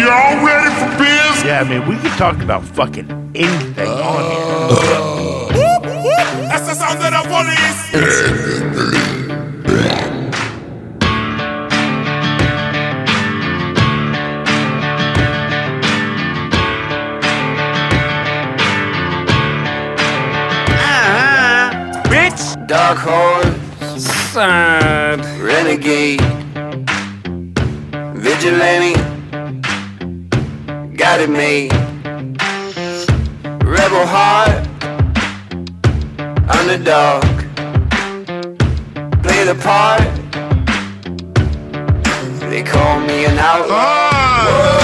y'all ready for biz? Yeah, I mean, we can talk about fucking anything on here. That's the sound of the police. Bitch! Dark horse, Sad. renegade, vigilante, got it made. Rebel heart, underdog, play the part. They call me an outlaw.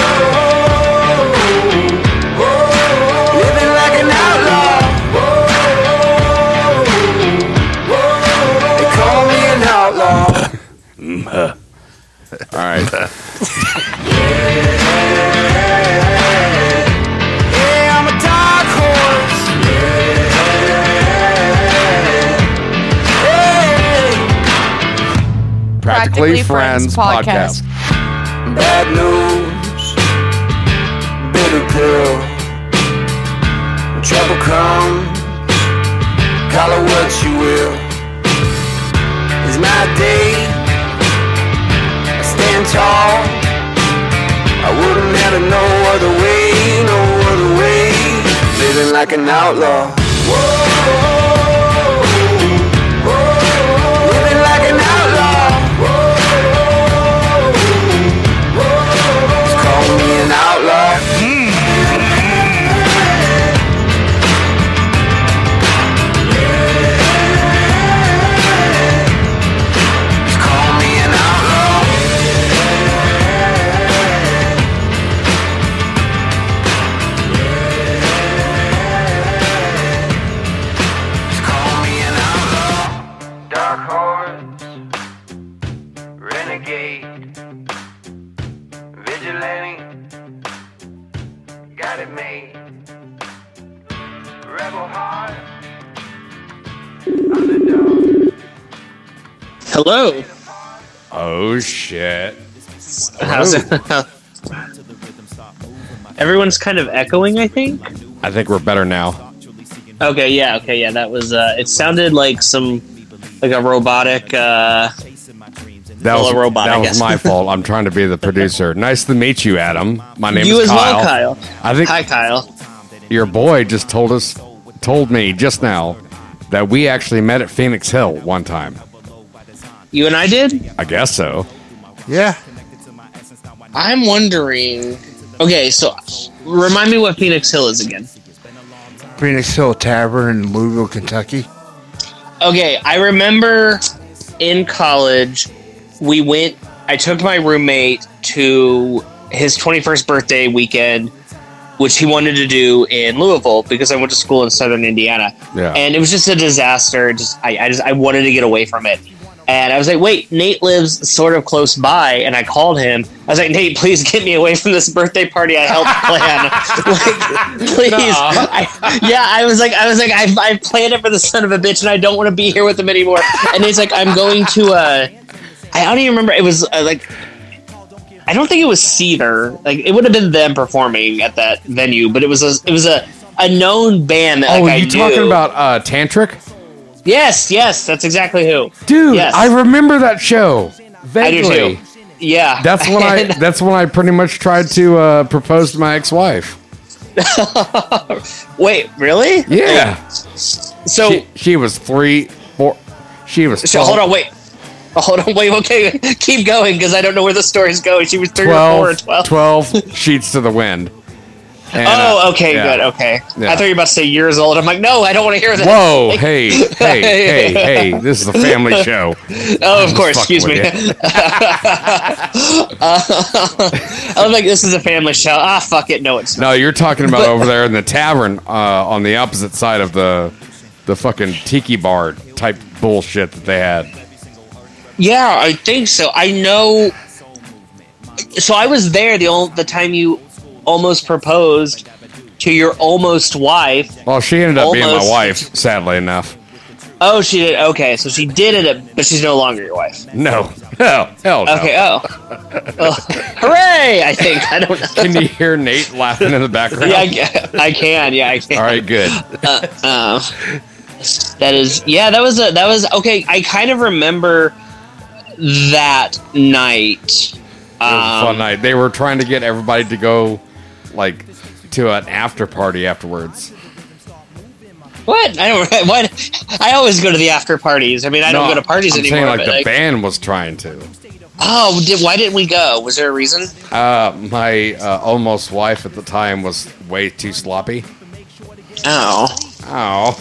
Practically, Friends, podcast. Bad news, bitter pill. Trouble comes, call it what you will. It's my day. I stand tall. I wouldn't have it no other way, no other way. Living like an outlaw. Whoa, whoa, Hello. Oh shit. How's it? Everyone's kind of echoing, I think. I think we're better now. Okay, yeah, okay, yeah. That was. uh It sounded like some, like a robotic. uh That was robot, that was my fault. I'm trying to be the producer. Nice to meet you, Adam. My name You is as Kyle. well, Kyle. I think Hi, Kyle. your boy just told us, told me just now that we actually met at Phoenix Hill one time. You and I did. I guess so. Yeah. I'm wondering. Okay, so remind me what Phoenix Hill is again. Phoenix Hill Tavern in Louisville, Kentucky. Okay, I remember in college we went. I took my roommate to his 21st birthday weekend, which he wanted to do in Louisville because I went to school in Southern Indiana, Yeah. and it was just a disaster. Just I, I just I wanted to get away from it. And I was like, wait, Nate lives sort of close by. And I called him. I was like, Nate, please get me away from this birthday party I helped plan. like, please. I, yeah, I was like, I was like, I, I planned it for the son of a bitch and I don't want to be here with him anymore. And Nate's like, I'm going to, uh, I don't even remember. It was uh, like, I don't think it was Seether. Like, it would have been them performing at that venue, but it was a, it was a, a known band that Oh, like, I you talking knew. about uh, Tantric? Yes, yes, that's exactly who. Dude, Yes. I remember that show. I do too. Yeah, That's when I that's when I pretty much tried to uh, propose to my ex-wife. Wait, really? Yeah. So, She, she was three, four. She was so hold on, wait. Hold on, wait. Okay, keep going because I don't know where the story's going. She was three or four or twelve. 12 sheets to the wind. And, oh, uh, okay, yeah. good. Okay, Yeah. I thought you were about to say years old. I'm like, no, I don't want to hear that. Whoa, hey, hey, hey, hey! This is a family show. Oh, of course. Excuse me. uh, I'm like, this is a family show. Ah, fuck it. No, it's not. No, you're talking about over there in the tavern uh, on the opposite side of the the fucking tiki bar type bullshit that they had. Yeah, I think so. I know. So I was there the ol- the time you almost proposed to your almost wife. Well, she ended up being my wife, sadly enough. Oh, she did. Okay, so she did it, but she's no longer your wife. No, no, hell no. Okay. Oh. Well, hooray! I think I don't know. Can you hear Nate laughing in the background? Yeah, I, I can. Yeah, I can. All right, good. Uh, that is. Yeah, that was a. That was okay. I kind of remember that night. A fun Um, night. They were trying to get everybody to go, like, to an after party afterwards. what? I don't. What? I always go to the after parties. I mean, I don't go to parties I'm anymore. Saying, like but the like- band was trying to. oh, did, why didn't we go? Was there a reason? Uh, my uh, almost wife at the time was way too sloppy. Oh. Oh,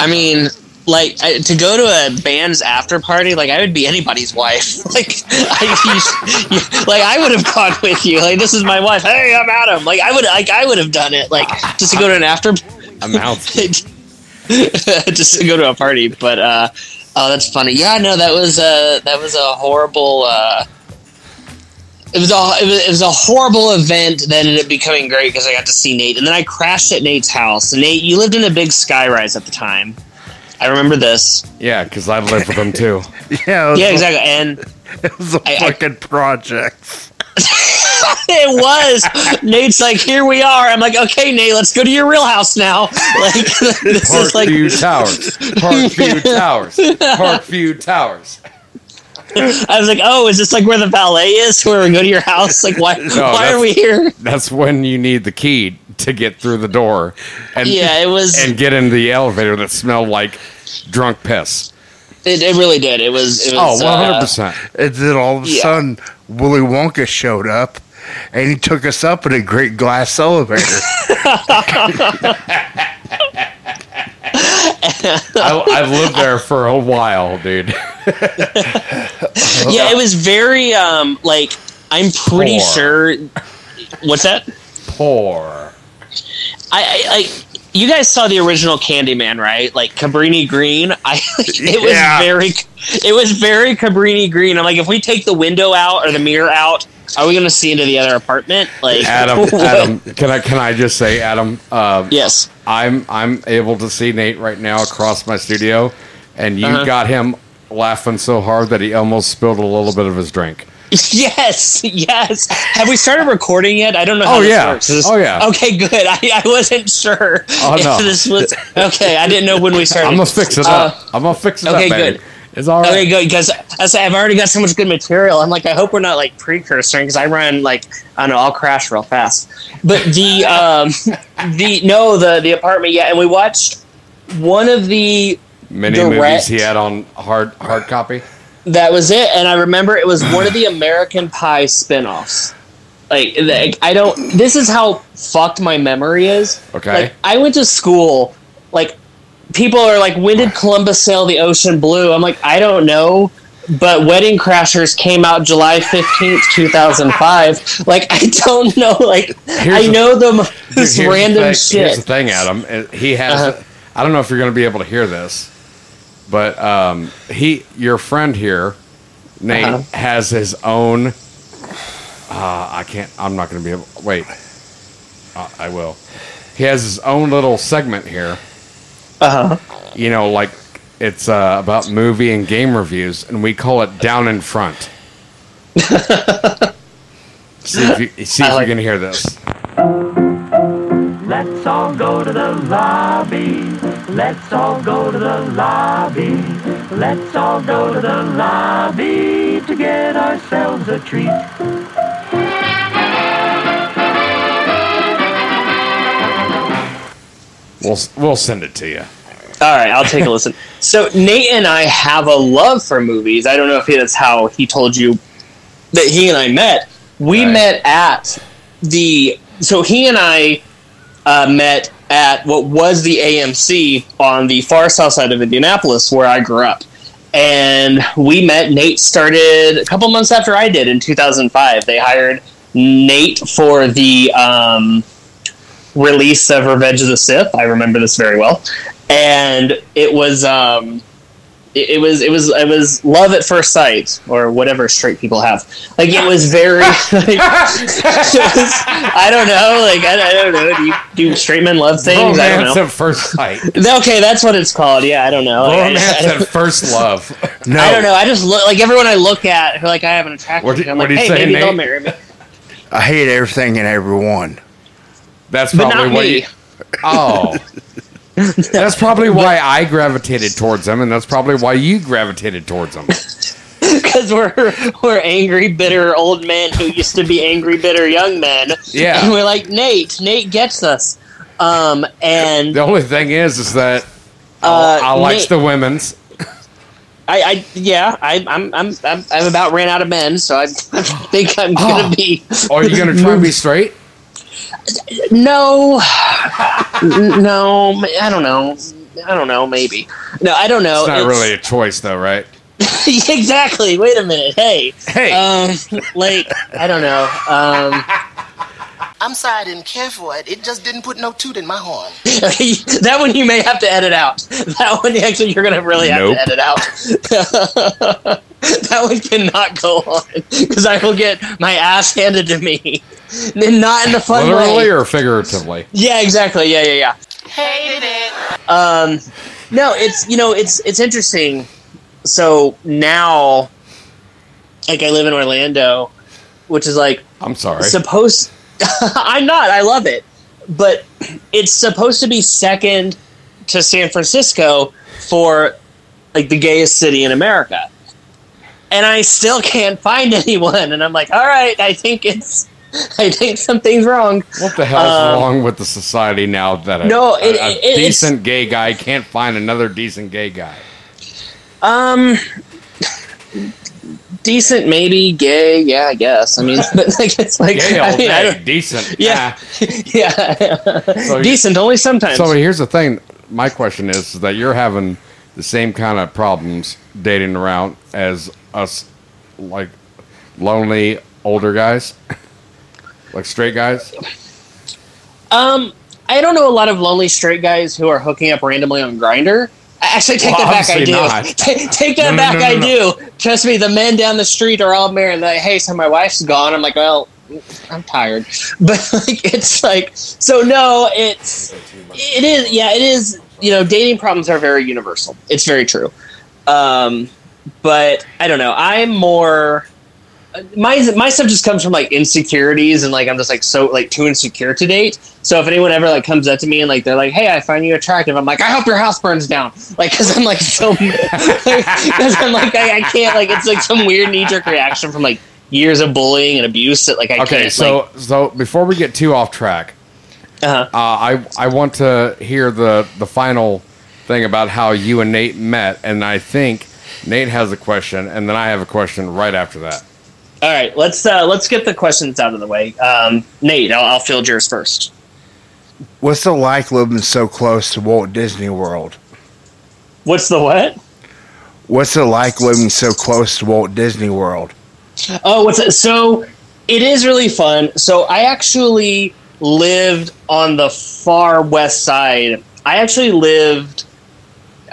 I mean, like I, to go to a band's after party, like I would be anybody's wife. Like, I, you, you- like I would have gone with you. Like, this is my wife. Hey, I'm Adam. Like, I would, like, I would have done it. Like, just to go to an after, I'm out. just to go to a party. But uh, oh, that's funny. Yeah, no, that was uh, that was a horrible. Uh, it was a it was, it was a horrible event that ended up becoming great because I got to see Nate, and then I crashed at Nate's house. Nate, you lived in a big skyrise at the time. I remember this. Yeah, because I lived with them too. Yeah, it was, Yeah, a- exactly. And it was a I- I- fucking project. it was. Nate's like, here we are. I'm like, okay, Nate, let's go to your real house now. Like, this is like, Parkview Towers. Parkview Towers. Parkview Towers. I was like, oh, is this like where the valet is? Where we go to your house? Like, why? why are we here? That's when you need the key to get through the door and Yeah, it was. and get in the elevator that smelled like drunk piss. It, it really did. It was. It Oh, 100%. uh, And then all of a Yeah. sudden, Willy Wonka showed up, and he took us up in a great glass elevator. I, I lived there for a while, dude. yeah, it was very um like I'm pretty Poor. sure. What's that? Poor. I, I like you guys saw the original Candyman, right? Like Cabrini Green. I it was Yeah. very it was very Cabrini Green. I'm like, if we take the window out or the mirror out, are we going to see into the other apartment? Like Adam, what? Adam, can I can I just say, Adam? Uh, Yes. I'm I'm able to see Nate right now across my studio, and you Uh-huh. got him laughing so hard that he almost spilled a little bit of his drink. Yes, yes. Have we started recording yet? I don't know how Oh, yeah. This- Oh, yeah. Okay, good. I, I wasn't sure Oh, no. this was okay. I didn't know when we started. I'm gonna fix it Uh, up. I'm gonna fix it okay, up, baby. good. It's all right. Okay, good. Because I say I've already got so much good material. I'm like, I hope we're not like precursoring because I run like I don't know, I'll crash real fast. But the um the no the the apartment yeah, and we watched one of the Many direct- movies he had on hard hard copy. That was it, and I remember it was one of the American Pie spinoffs. Like, like I don't. This is how fucked my memory is. Okay. Like I went to school. Like people are like, when did Columbus sail the ocean blue? I'm like, I don't know. But Wedding Crashers came out July fifteenth, two thousand five. Like I don't know. Like Here's I know them this Here's the random thing- shit. Here's the thing, Adam. He has. Uh-huh. I don't know if you're going to be able to hear this, but um, he, your friend here, Nate, Uh-huh. has his own. Uh, I can't. I'm not going to be able. Wait. Uh, I will. He has his own little segment here. Uh huh. You know, like it's uh, about movie and game reviews, and we call it down in front. see if you see if like- you can hear this. Let's all go to the lobby. Let's all go to the lobby. Let's all go to the lobby to get ourselves a treat. We'll we'll send it to you. All right, I'll take a listen. So Nate and I have a love for movies. I don't know if that's how he told you that he and I met. We Right. met at the. So he and I uh, met at what was the AMC on the far south side of Indianapolis, where I grew up. And we met. Nate started a couple months after I did in 2005. They hired Nate for the um, release of Revenge of the Sith. I remember this very well. And it was um, it, it was it was it was love at first sight or whatever straight people have. Like it was very. Like, was, I don't know. Like I, I don't know. Do you do straight men love things? I don't Romance know. at first sight. Okay, that's what it's called. Yeah, I don't know. Like, I, Romance I don't- at first love. No, I don't know. I just look like everyone I look at who like I have an attraction. What do- to, I'm what like, you hey, say, maybe they'll marry me. I hate everything and everyone. That's But probably not what me. you. Oh. That's probably why I gravitated towards them, and that's probably why you gravitated towards them. because we're we're angry, bitter old men who used to be angry, bitter young men. Yeah. and we're like Nate. Nate gets us. Um, and The only thing is, is that uh, I like the women's. I, I yeah, I, I'm I'm I'm I've about ran out of men, so I, I think I'm gonna Oh. be Oh, are you gonna try and be straight? no, no. I don't know. I don't know. Maybe no. I don't know. It's not It's- really a choice, though, right? exactly. Wait a minute. Hey. Hey, Um, like I don't know. Um, I'm sorry I didn't care for it. It just didn't put no toot in my horn. that one you may have to edit out. That one actually you're gonna really have Nope. to edit out. that one cannot go on because I will get my ass handed to me, and not in the fun literally way. or figuratively? Yeah, exactly. Yeah, yeah, yeah. Hated it. Um, no, it's you know it's it's interesting. So now, like I live in Orlando, which is like I'm sorry. supposed I'm not. I love it. But it's supposed to be second to San Francisco for like the gayest city in America. And I still can't find anyone and I'm like, "All right, I think it's I think something's wrong." what the hell's um, wrong with the society now that a, No, it- a- a it- decent gay guy can't find another decent gay guy? Um decent maybe, gay, yeah, I guess. I mean, like it's like Gay I mean, I decent. Yeah. yeah. So- decent only sometimes. So here's the thing. My question is that you're having the same kind of problems dating around as us, like lonely older guys, like straight guys. Um, I don't know a lot of lonely straight guys who are hooking up randomly on Grindr. Actually, take Well, that back. I do. take that No, back. no, no, I do. Trust me. The men down the street are all married. Like, hey, so my wife's gone. I'm like, well, I'm tired. But like, it's like, so no, it's it is. Yeah, it is. You know, dating problems are very universal. It's very true. Um, but I don't know. I'm more my my stuff just comes from like insecurities and like I'm just like so like too insecure to date. So if anyone ever like comes up to me and like they're like, "Hey, I find you attractive," I'm like, "I hope your house burns down," like because I'm like so because I'm like I, I can't like it's like some weird knee jerk reaction from like years of bullying and abuse that like I Okay, can't. so so before we get too off track, uh-huh. uh, I I want to hear the the final thing about how you and Nate met, and I think Nate has a question, and then I have a question right after that. All right, let's uh let's get the questions out of the way. Um, Nate, I'll, I'll field yours first. What's it like living so close to Walt Disney World? What's the what? What's it like living so close to Walt Disney World? Oh, what's it? So it is really fun. So I actually lived on the far west side. I actually lived.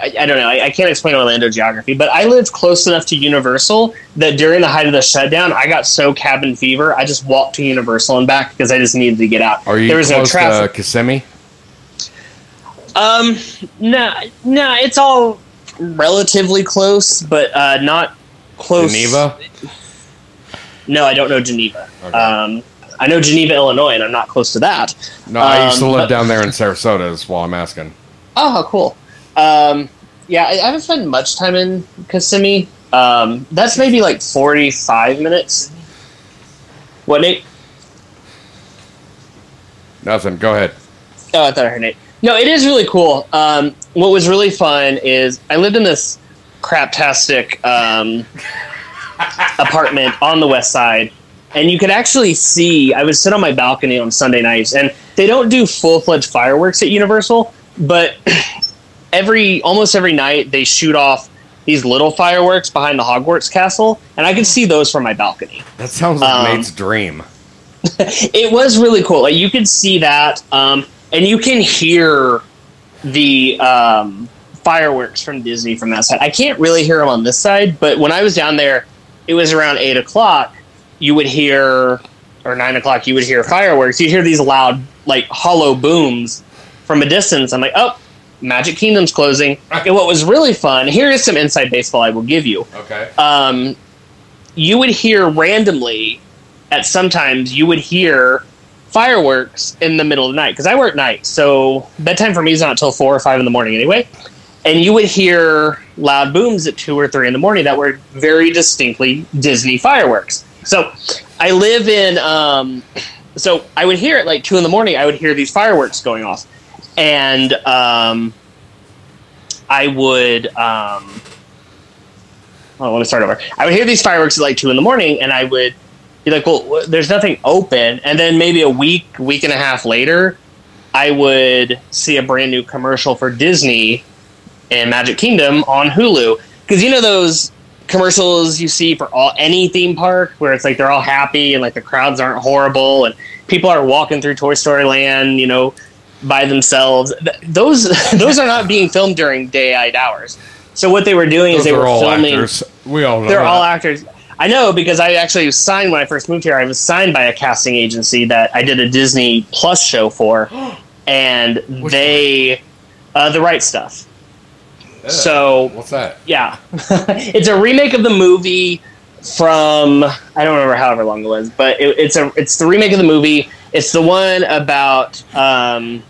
I, I don't know. I, I can't explain Orlando geography, but I lived close enough to Universal that during the height of the shutdown, I got so cabin fever. I just walked to Universal and back because I just needed to get out. Are you there was no close traffic. to Kissimmee? Um, no, no, it's all relatively close, but uh, not close. Geneva? No, I don't know Geneva. Okay. Um, I know Geneva, Illinois, and I'm not close to that. No, I used to Um, live but- down there in Sarasota. Is while I'm asking. Oh, how cool. Um, yeah, I, I haven't spent much time in Kissimmee. Um, that's maybe like 45 minutes. What, Nate? Nothing. Go ahead. Oh, I thought I heard Nate. No, it is really cool. Um, what was really fun is I lived in this craptastic um, apartment on the west side, and you could actually see. I would sit on my balcony on Sunday nights, and they don't do full fledged fireworks at Universal, but every almost every night they shoot off these little fireworks behind the Hogwarts castle, and I could see those from my balcony That sounds like Um, Nate's dream. it was really cool. Like you could see that, um, and you can hear the um, fireworks from Disney from that side. I can't really hear them on this side, but when I was down there, it was around eight o'clock. You would hear, or nine o'clock, you would hear fireworks. You hear these loud, like hollow booms from a distance. I'm like, oh, Magic Kingdom's closing. And what was really fun, here is some inside baseball I will give you. Okay. Um, you would hear randomly, at sometimes, you would hear fireworks in the middle of the night because I work night, so bedtime for me is not until four or five in the morning anyway. And you would hear loud booms at two or three in the morning that were very distinctly Disney fireworks. So I live in, um, so I would hear it like two in the morning. I would hear these fireworks going off, and um, I would. Um, well, let start over. I would hear these fireworks at like two in the morning, and I would be like, "Well, there's nothing open." And then maybe a week, week and a half later, I would see a brand new commercial for Disney and Magic Kingdom on Hulu because you know those commercials you see for all any theme park where it's like they're all happy and like the crowds aren't horrible and people are walking through Toy Story Land, you know, by themselves. Those those are not being filmed during daylight hours. So what they were doing is they were all filming. actors. We all know They're that. all actors. I know because I actually was signed when I first moved here. I was signed by a casting agency that I did a Disney Plus show for, and they, uh, the right stuff. Yeah. So What's that? yeah, it's a remake of the movie from I don't remember however long it was, but it, it's a it's the remake of the movie. It's the one about um,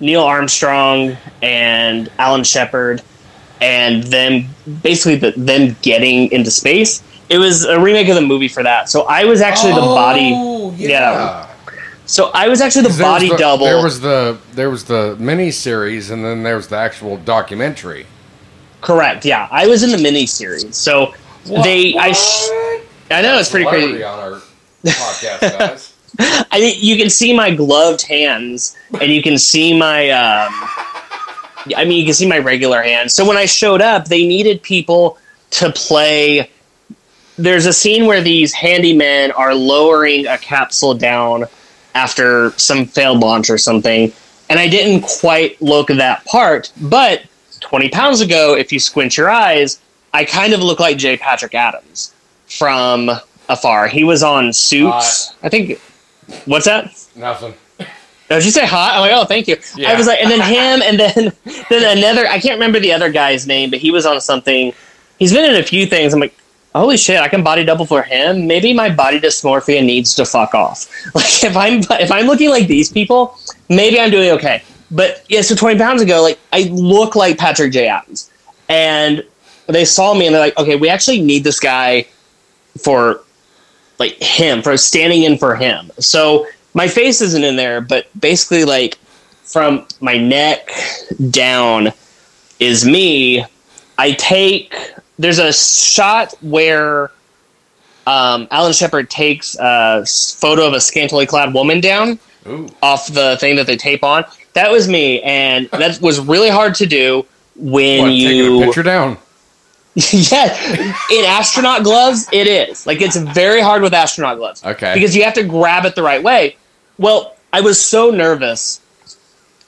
Neil Armstrong and Alan Shepard and them basically the, them getting into space. It was a remake of the movie for that. So I was actually the body. Oh, yeah. So I was actually the body the- double. There was the there was the mini series, and then there was the actual documentary. Correct. Yeah, I was in the mini series. So they, I, sh- I know it's pretty Celebrity crazy. on our podcast, guys. I mean, you can see my gloved hands, and you can see my. Um, I mean, you can see my regular hands. So when I showed up, they needed people to play. There's a scene where these handymen are lowering a capsule down after some failed launch or something, and I didn't quite look at that part. But 20 pounds ago, if you squint your eyes, I kind of look like J. Patrick Adams from afar. He was on Suits. I think. What's that? Nothing. Oh, did you say hot? I'm like, oh, thank you. Yeah. I was like, and then him, and then then another. I can't remember the other guy's name, but he was on something. He's been in a few things. I'm like, holy shit, I can body double for him. Maybe my body dysmorphia needs to fuck off. Like if I'm if I'm looking like these people, maybe I'm doing okay. But yeah, so 20 pounds ago, like I look like Patrick J. Adams, and they saw me and they're like, okay, we actually need this guy for like him for standing in for him. So my face isn't in there, but basically like from my neck down is me. I take there's a shot where um, Alan Shepard takes a photo of a scantily clad woman down Ooh. off the thing that they tape on. That was me, and that was really hard to do when What, taking you a picture down? yeah, in astronaut gloves, it is. Like it's very hard with astronaut gloves. Okay. Because you have to grab it the right way. Well, I was so nervous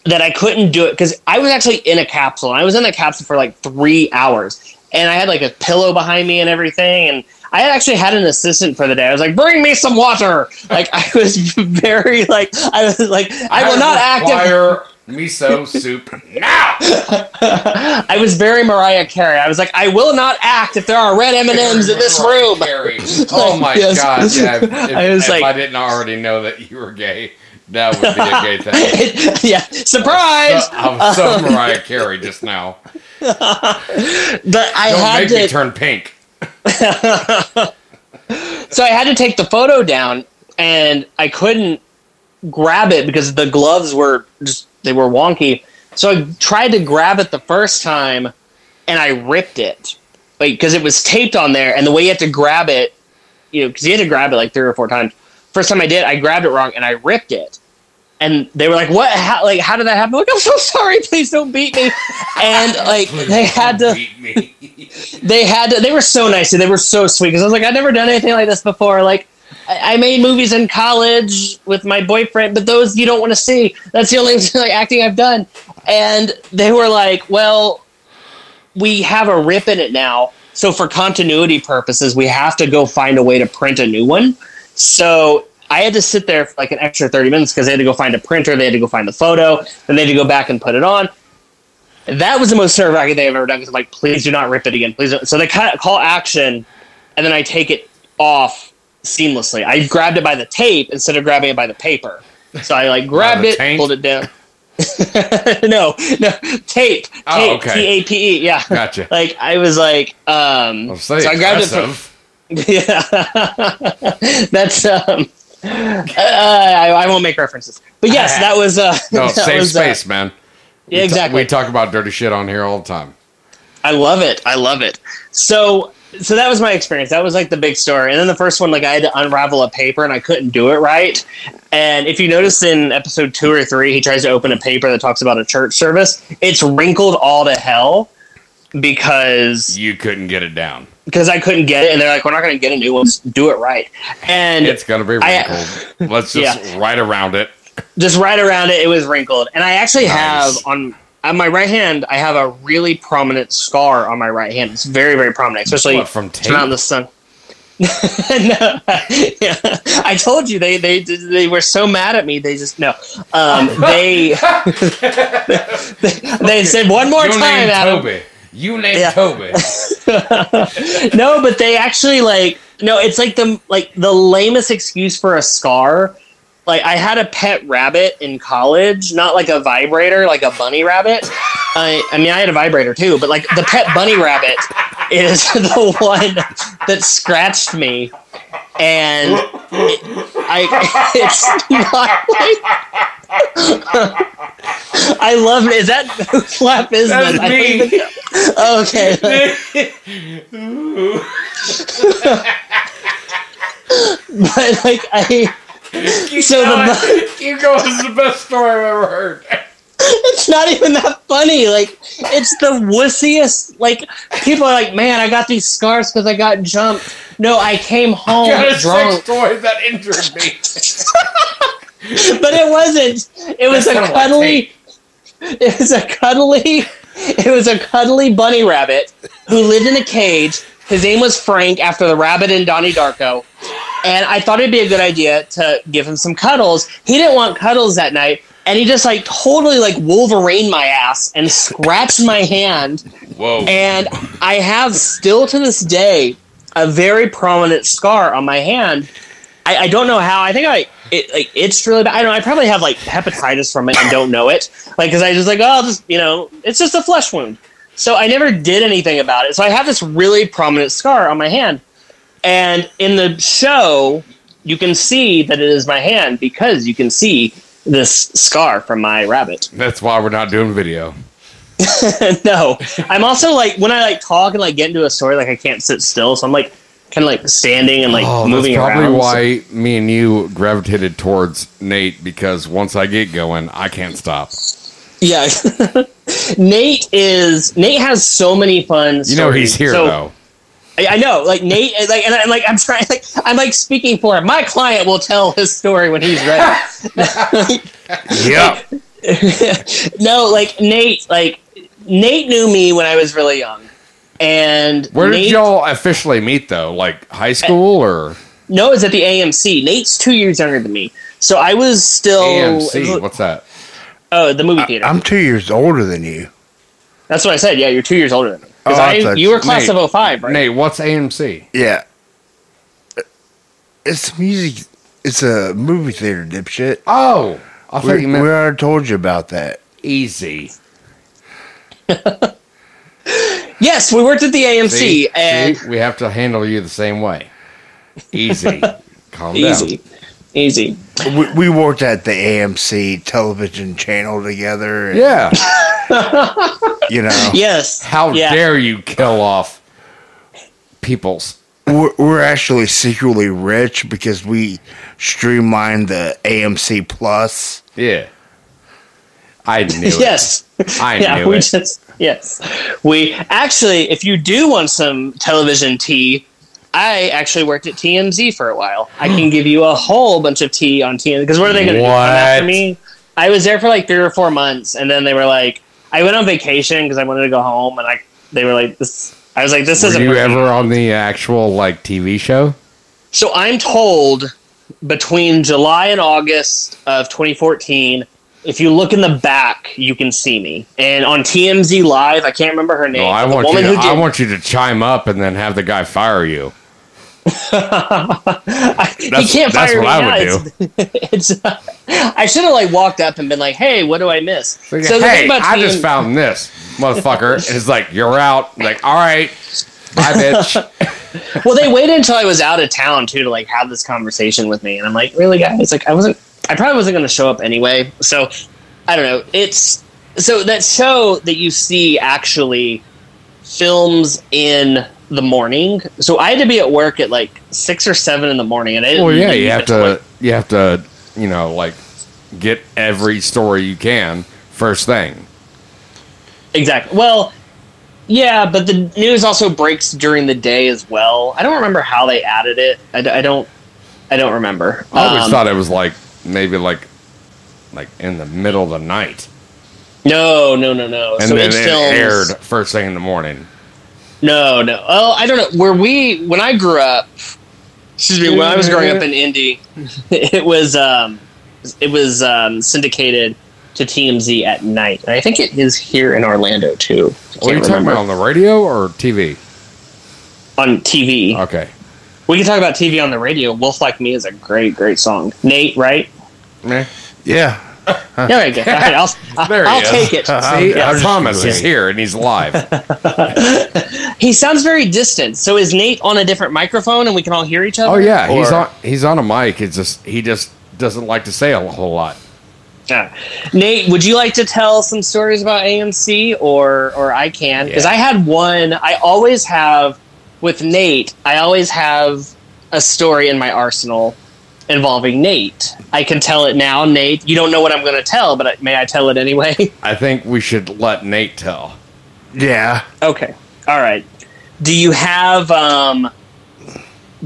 that I couldn't do it because I was actually in a capsule. And I was in the capsule for like three hours, and I had like a pillow behind me and everything. And I had actually had an assistant for the day. I was like, "Bring me some water." Like I was very like I was like I will not act. require miso soup now. I was very Mariah Carey. I was like, I will not act if there are red M and M's in this room. Carey. Oh my Yes. god! Yeah, if, I was if like- I didn't already know that you were gay, that would be a gay thing. yeah, surprise! I was so um, Mariah Carey just now. But I Don't had make to. me turn pink. so I had to take the photo down, and I couldn't grab it because the gloves were just they were wonky. So I tried to grab it the first time, and I ripped it, like because it was taped on there, and the way you have to grab it, you know, because you had to grab it like three or four times. First time I did, I grabbed it wrong, and I ripped it. And they were like, "What? How, like, how did that happen?" I'm like, I'm so sorry. Please don't beat me. And like, they had to beat me. they had to, they were so nice and they were so sweet because I was like I've never done anything like this before like I, made movies in college with my boyfriend but those you don't want to see that's the only like acting I've done and they were like well we have a rip in it now. So for continuity purposes, we have to go find a way to print a new one. So I had to sit there for like an extra 30 minutes because they had to go find a printer, they had to go find the photo, then they had to go back and put it on. That was the most nerve wracking thing I've ever done because I'm like, please do not rip it again. Please don't. So they call action and then I take it off seamlessly. I grabbed it by the tape instead of grabbing it by the paper. So I like grabbed it, taint? pulled it down. no, no, tape. Tape. Oh, okay. T A P E. Yeah. Gotcha. Like I was like, um, so I grabbed it from, yeah, that's um, uh, I, I won't make references, but yes, that was uh, No, that safe was, uh, space, man. Yeah, exactly. we talk about dirty shit on here all the time. I love it. I love it. So, so that was my experience. That was like the big story. And then the first one, like I had to unravel a paper and I couldn't do it right. And if you notice in episode two or three, he tries to open a paper that talks about a church service. It's wrinkled all to hell because You couldn't get it down. because I couldn't get it, and they're like, "We're not going to get a new one. Just do it right." And It's gonna be I- wrinkled. Let's just write around it. just right around it, it was wrinkled. And I actually Nice. have on on my right hand, I have a really prominent scar on my right hand. It's very, very prominent, especially What, from it's not in the sun. no, yeah. I told you they they they were so mad at me. They just no. Um, they, they they said one more You time, named Adam. Toby. You named Yeah. Toby. no, but they actually like no. It's like the like the lamest excuse for a scar. Like I had a pet rabbit in college, not like a vibrator, like a bunny rabbit. I, I mean, I had a vibrator too, but like the pet bunny rabbit is the one that scratched me, and it, I it's not like. I love it. Is that flap is That's that? Me. even. Okay. but like I so the Keep going. Is the best story I've ever heard. it's not even that funny. Like it's the wussiest. Like people are like, man, I got these scars because I got jumped. No, I came home I Got a sex drunk, toy that injured me. but it wasn't. It was That's a cuddly. It was a cuddly. It was a cuddly bunny rabbit who lived in a cage. His name was Frank after the rabbit in Donnie Darko. And I thought it'd be a good idea to give him some cuddles. He didn't want cuddles that night, and he just like totally like Wolverine my ass and scratched my hand. Whoa. And I have still to this day a very prominent scar on my hand. I, I don't know how. I think I it like it's really bad. I don't. know. I probably have like hepatitis from it and don't know it. Like because I just like oh, just you know, it's just a flesh wound. So I never did anything about it. So I have this really prominent scar on my hand, and in the show, you can see that it is my hand because you can see this scar from my rabbit. That's why we're not doing video. no, I'm also like when I like talk and like get into a story, like I can't sit still, so I'm like kind of like standing and like Oh, moving that's probably around. why me and you gravitated towards Nate because once I get going, I can't stop. Yeah, Nate is Nate has so many fun. You know he's here So- though. I, I know, like Nate, uh, like, and I'm like, I'm trying, like, I'm like speaking for him. My client will tell his story when he's ready. Yep. no, like Nate, like Nate knew me when I was really young, and Where did y'all officially meet though? Like high school or No, it's at the AMC. Nate's two years younger than me, so I was still AMC? What's that? Oh, the movie theater. I'm two years older than you. That's what I said. Yeah, you're two years older than me. Because Oh, I I, you you- were class Nate, of 05, right? Nate, what's AMC? Yeah. It's music. It's a movie theater, dipshit. Oh, I thought We, you we already told you about that. easy. Yes, we worked at the AMC, See? and See? we have to handle you the same way. Easy. Calm easy, down. Easy. We, we worked at the AMC television channel together. and, Yeah. You know, Yes. How Yeah. dare you kill off people's? we're, we're actually secretly rich because we streamlined the AMC Plus. Yeah. I knew it. Yes. I yeah, knew we it. just yes. We actually, if you do want some television tea, I actually worked at TMZ for a while. I can give you a whole bunch of tea on TMZ because what are they going to do? Come after me? I was there for like three or four months, and then they were like, I went on vacation because I wanted to go home, and I They were like, "This." I was like, "This isn't." you ever on the actual like TV show? So I'm told between July and August of 2014, if you look in the back, you can see me. And on TMZ Live, I can't remember her name. No, I want you. To, who I want you to chime up and then have the guy fire you. He can't that's fire what me I now. would It's, it's I should have like walked up and been like, "Hey, what do I miss?" Like, so hey, I just found this motherfucker. and it's like you're out. Like, all right, bye, bitch. well, they waited until I was out of town too to like have this conversation with me, and I'm like, really, guys? Like, I wasn't. I probably wasn't going to show up anyway. So, I don't know. It's so that show that you see actually films in the morning. So I had to be at work at like six or seven in the morning, and I didn't Well, yeah, you have to. You have to. You know, like get every story you can first thing. Exactly. Well, yeah, but the news also breaks during the day as well. I don't remember how they added it. I don't. I don't remember. I always Um, thought it was like maybe like like in the middle of the night, No, no, no, no. and so then it it aired first thing in the morning. No, no. Oh, I don't know. Where we when I grew up, excuse me, when I was growing up in Indy, it was um, it was um, syndicated to TMZ at night, and I think it is here in Orlando too. I What are you can't talking remember about on the radio or TV? on TV. Okay, We can talk about TV on the radio. "Wolf Like Me" is a great, great song. Nate, right? Meh. Yeah. Yeah, right. good. All right, I'll, There I'll take it. Uh-huh. See, I I was promise he's here and he's live. He sounds very distant. So is Nate on a different microphone, and we can all hear each other? Oh yeah, he's on he's on a mic. It's just he just doesn't like to say a whole lot. Yeah. Nate, would you like to tell some stories about AMC or or I can? Because Yeah. I had one. I always have with Nate. I always have a story in my arsenal involving Nate. I can tell it now, Nate. You don't know what I'm going to tell, but may I tell it anyway? I think we should let Nate tell. Yeah. okay. All right. Do you have um?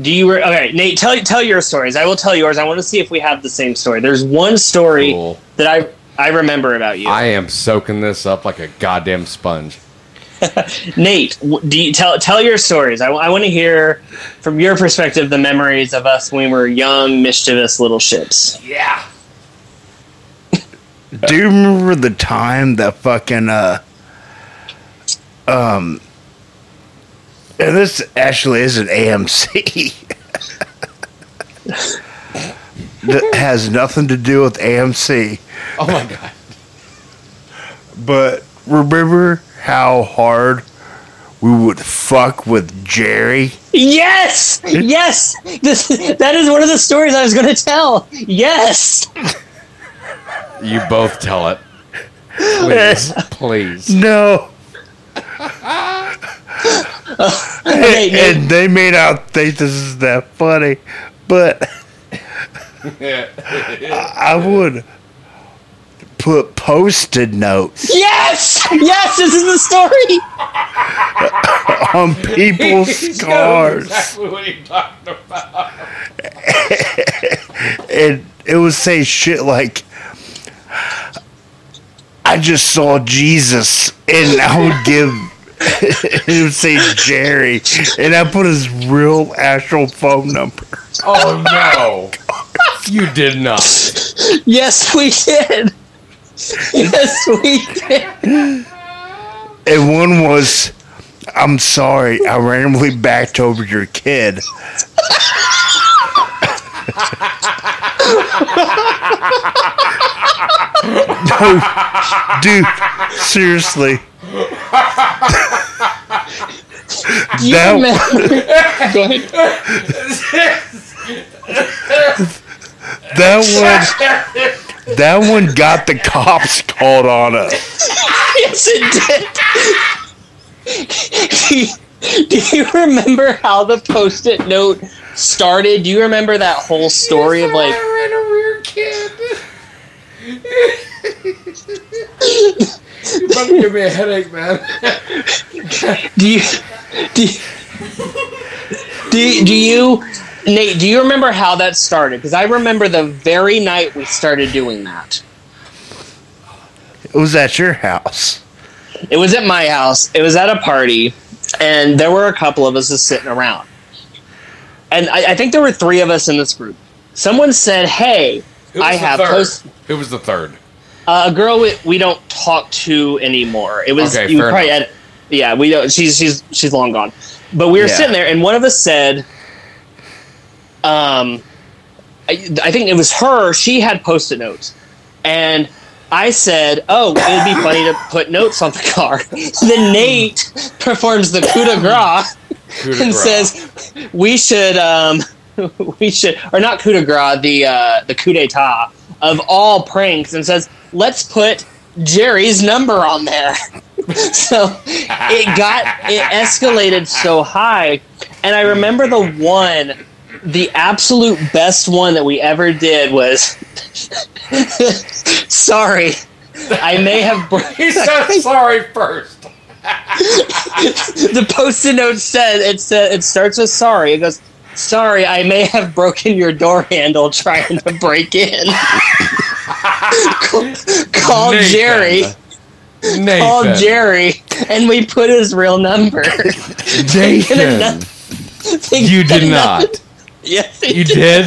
Do you re- okay, Nate? Tell tell your stories. I will tell yours. I want to see if we have the same story. There's one story Cool. that I I remember about you. I am soaking this up like a goddamn sponge. Nate, do you tell tell your stories? I, want to hear from your perspective the memories of us when we were young, mischievous little shits. Yeah. Do you remember the time that fucking uh um and this actually isn't AMC. that has nothing to do with AMC. Oh my god. But remember how hard we would fuck with Jerry? Yes, yes, this that is one of the stories I was going to tell. Yes, You both tell it. Please. Please. No. okay, Nate, And they may not think this is that funny, but I would put post-it notes yes, yes, this is the story. on people's cars. what you're talking about. and it would say shit like I just saw Jesus and I would give it would say Jerry and I put his real actual phone number. Oh no. You did not. Yes, we did. Yes, we did. And one was I'm sorry, I randomly backed over your kid. no, dude, seriously. Do you That- remember? Go ahead. That one, that one got the cops called on us. Yes, it did. do, you, do you remember how the post-it note started? Do you remember that whole story of like? You're about to give me a headache, man. Do you? Do you, do you, do you Nate? Do you remember how that started? Because I remember the very night we started doing that. It was at your house. It was at my house. It was at a party, and there were a couple of us just sitting around. And I, I think there were three of us in this group. Someone said, "Hey, I have third? post Who was the third? uh, a girl we, we don't talk to anymore. It was Okay, you fair probably had, yeah we don't. She's she's she's long gone. But we were Yeah. sitting there, and one of us said, um, I, I think it was her. She had post-it notes, and I said, "Oh, it'd be funny to put notes on the car." then Nate performs the coup de grace Coup de and grace. says, "We should, um, we should, or not coup de grace, the uh, the coup d'état of all pranks," and says, "Let's put Jerry's number on there." so it got it escalated so high, and I remember the one. The absolute best one that we ever did was sorry. I may have bro- He said sorry first. the post-it note said it said it starts with sorry. It goes, "Sorry, I may have broken your door handle trying to break in." Call. Jerry. Nathan. Call Jerry, and we put his real number. Nathan. You did not. Yes, You did?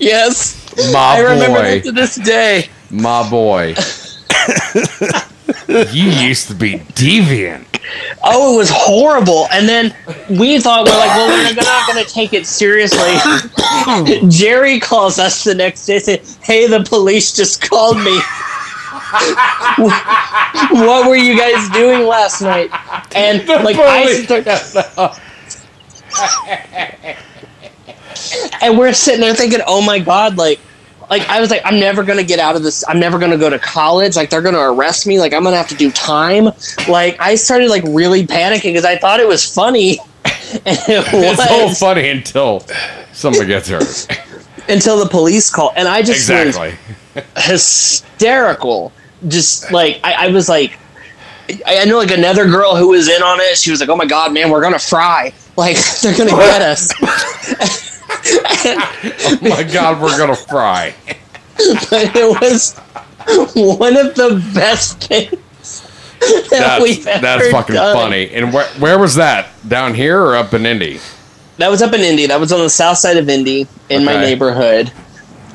Yes, My I remember that to this day. My boy. you used to be deviant. Oh, it was horrible. And then we thought we're like, well, we're not going to take it seriously. Jerry calls us the next day, saying, "Hey, the police just called me. what were you guys doing last night?" And like I start, and we're sitting there thinking, "Oh my god!" Like, like I was like, "I'm never gonna get out of this. I'm never gonna go to college. Like, they're gonna arrest me. Like, I'm gonna have to do time." Like, I started like really panicking because I thought it was funny, and it It's all funny until someone gets hurt. until the police call, and I just was Exactly. hysterical. Just like I, I was like, I, I know like another girl who was in on it. She was like, "Oh my god, man, we're gonna fry! Like they're gonna get us." Oh my God, we're gonna fry. but it was one of the best things that That's, we've ever that's fucking done. funny. And where, where was that? Down here or up in Indy? That was up in Indy. That was on the south side of Indy in my neighborhood.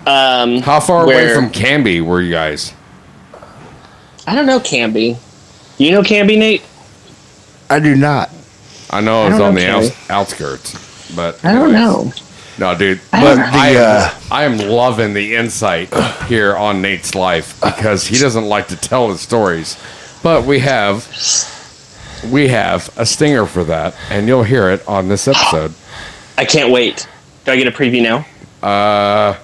Um, How far away from Camby were you guys? I don't know Camby. You know Camby, Nate? I do not. I know I it was on the Kelly. outskirts, but I don't know. No, dude. I But don't- I, am, uh, I am loving the insight here on Nate's life because he doesn't like to tell his stories. But we have we have a stinger for that, and you'll hear it on this episode. I can't wait. Do I get a preview now? Uh,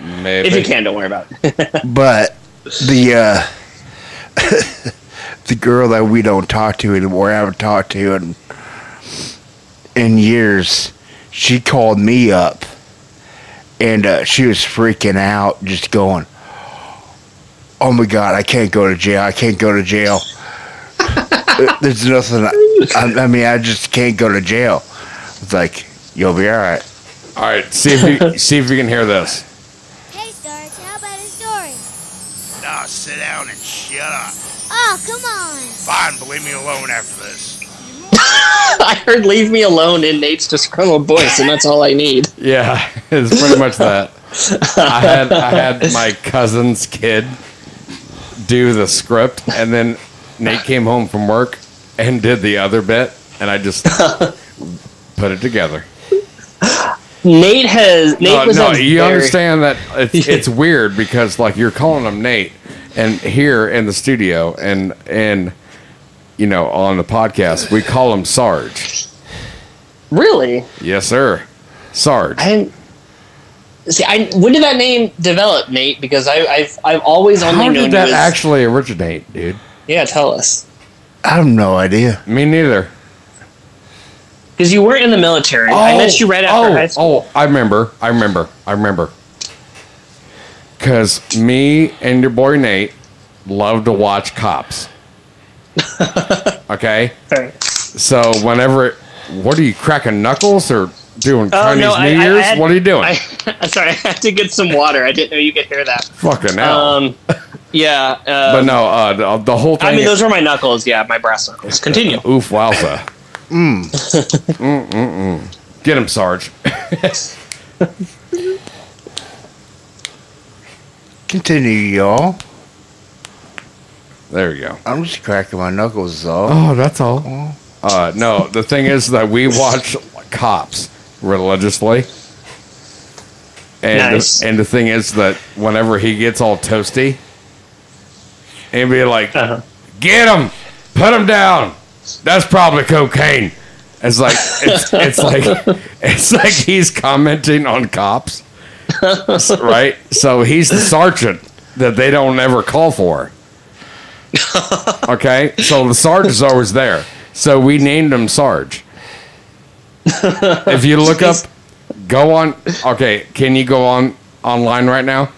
maybe. If you can, don't worry about it. But the uh, the girl that we don't talk to anymore, I haven't talked to in in years, she called me up, and uh, she was freaking out, just going, "Oh my god, I can't go to jail! I can't go to jail. There's nothing. I, I mean, I just can't go to jail." It's like you'll be all right. All right, see if you see if you can hear this. Hey, Starch, how about a story? Nah, sit down and shut up. Oh, come on. Fine, but leave me alone after this. I heard "Leave Me Alone" in Nate's disgruntled voice, and that's all I need. Yeah, it's pretty much that. I had I had my cousin's kid do the script, and then Nate came home from work and did the other bit, and I just put it together. Nate has Nate No, was no, you very- understand that it's, it's weird because like you're calling him Nate, and here in the studio and and you know on the podcast we call him Sarge. Really? Yes, sir, Sarge. I see. I when did that name develop, Nate? Because I, I've I've always only How known did that as, actually originate, dude? Yeah, tell us. I have no idea. Me neither. Because you weren't in the military. I met you right after oh, high oh, school. Oh, I remember. I remember. I remember. Because me and your boy Nate love to watch cops. okay? Sorry. So whenever. What are you, cracking knuckles or doing Oh Chinese no! New I, I- I Year's? had- what are you doing? I, sorry. I had to get some water. I didn't know you could hear that. Fucking hell. Um, Yeah. Uh, But no, uh, the, the whole thing. I mean, those were my knuckles. Yeah, my brass knuckles. Continue. Oof, wowza. Mm. Mm-mm-mm. Get him, Sarge. Continue, y'all. There you go. I'm just cracking my knuckles off. Oh, that's all. Uh, no, the thing is that we watch cops religiously. And, Nice. the, and the thing is that whenever he gets all toasty, and be like, Uh-huh. get him, put him down. That's probably cocaine. It's like it's, it's like it's like he's commenting on cops, right? So he's the sergeant that they don't ever call for. Okay, so the Sarge is always there. So we named him Sarge. if you look up, go on. Okay, can you go on online right now?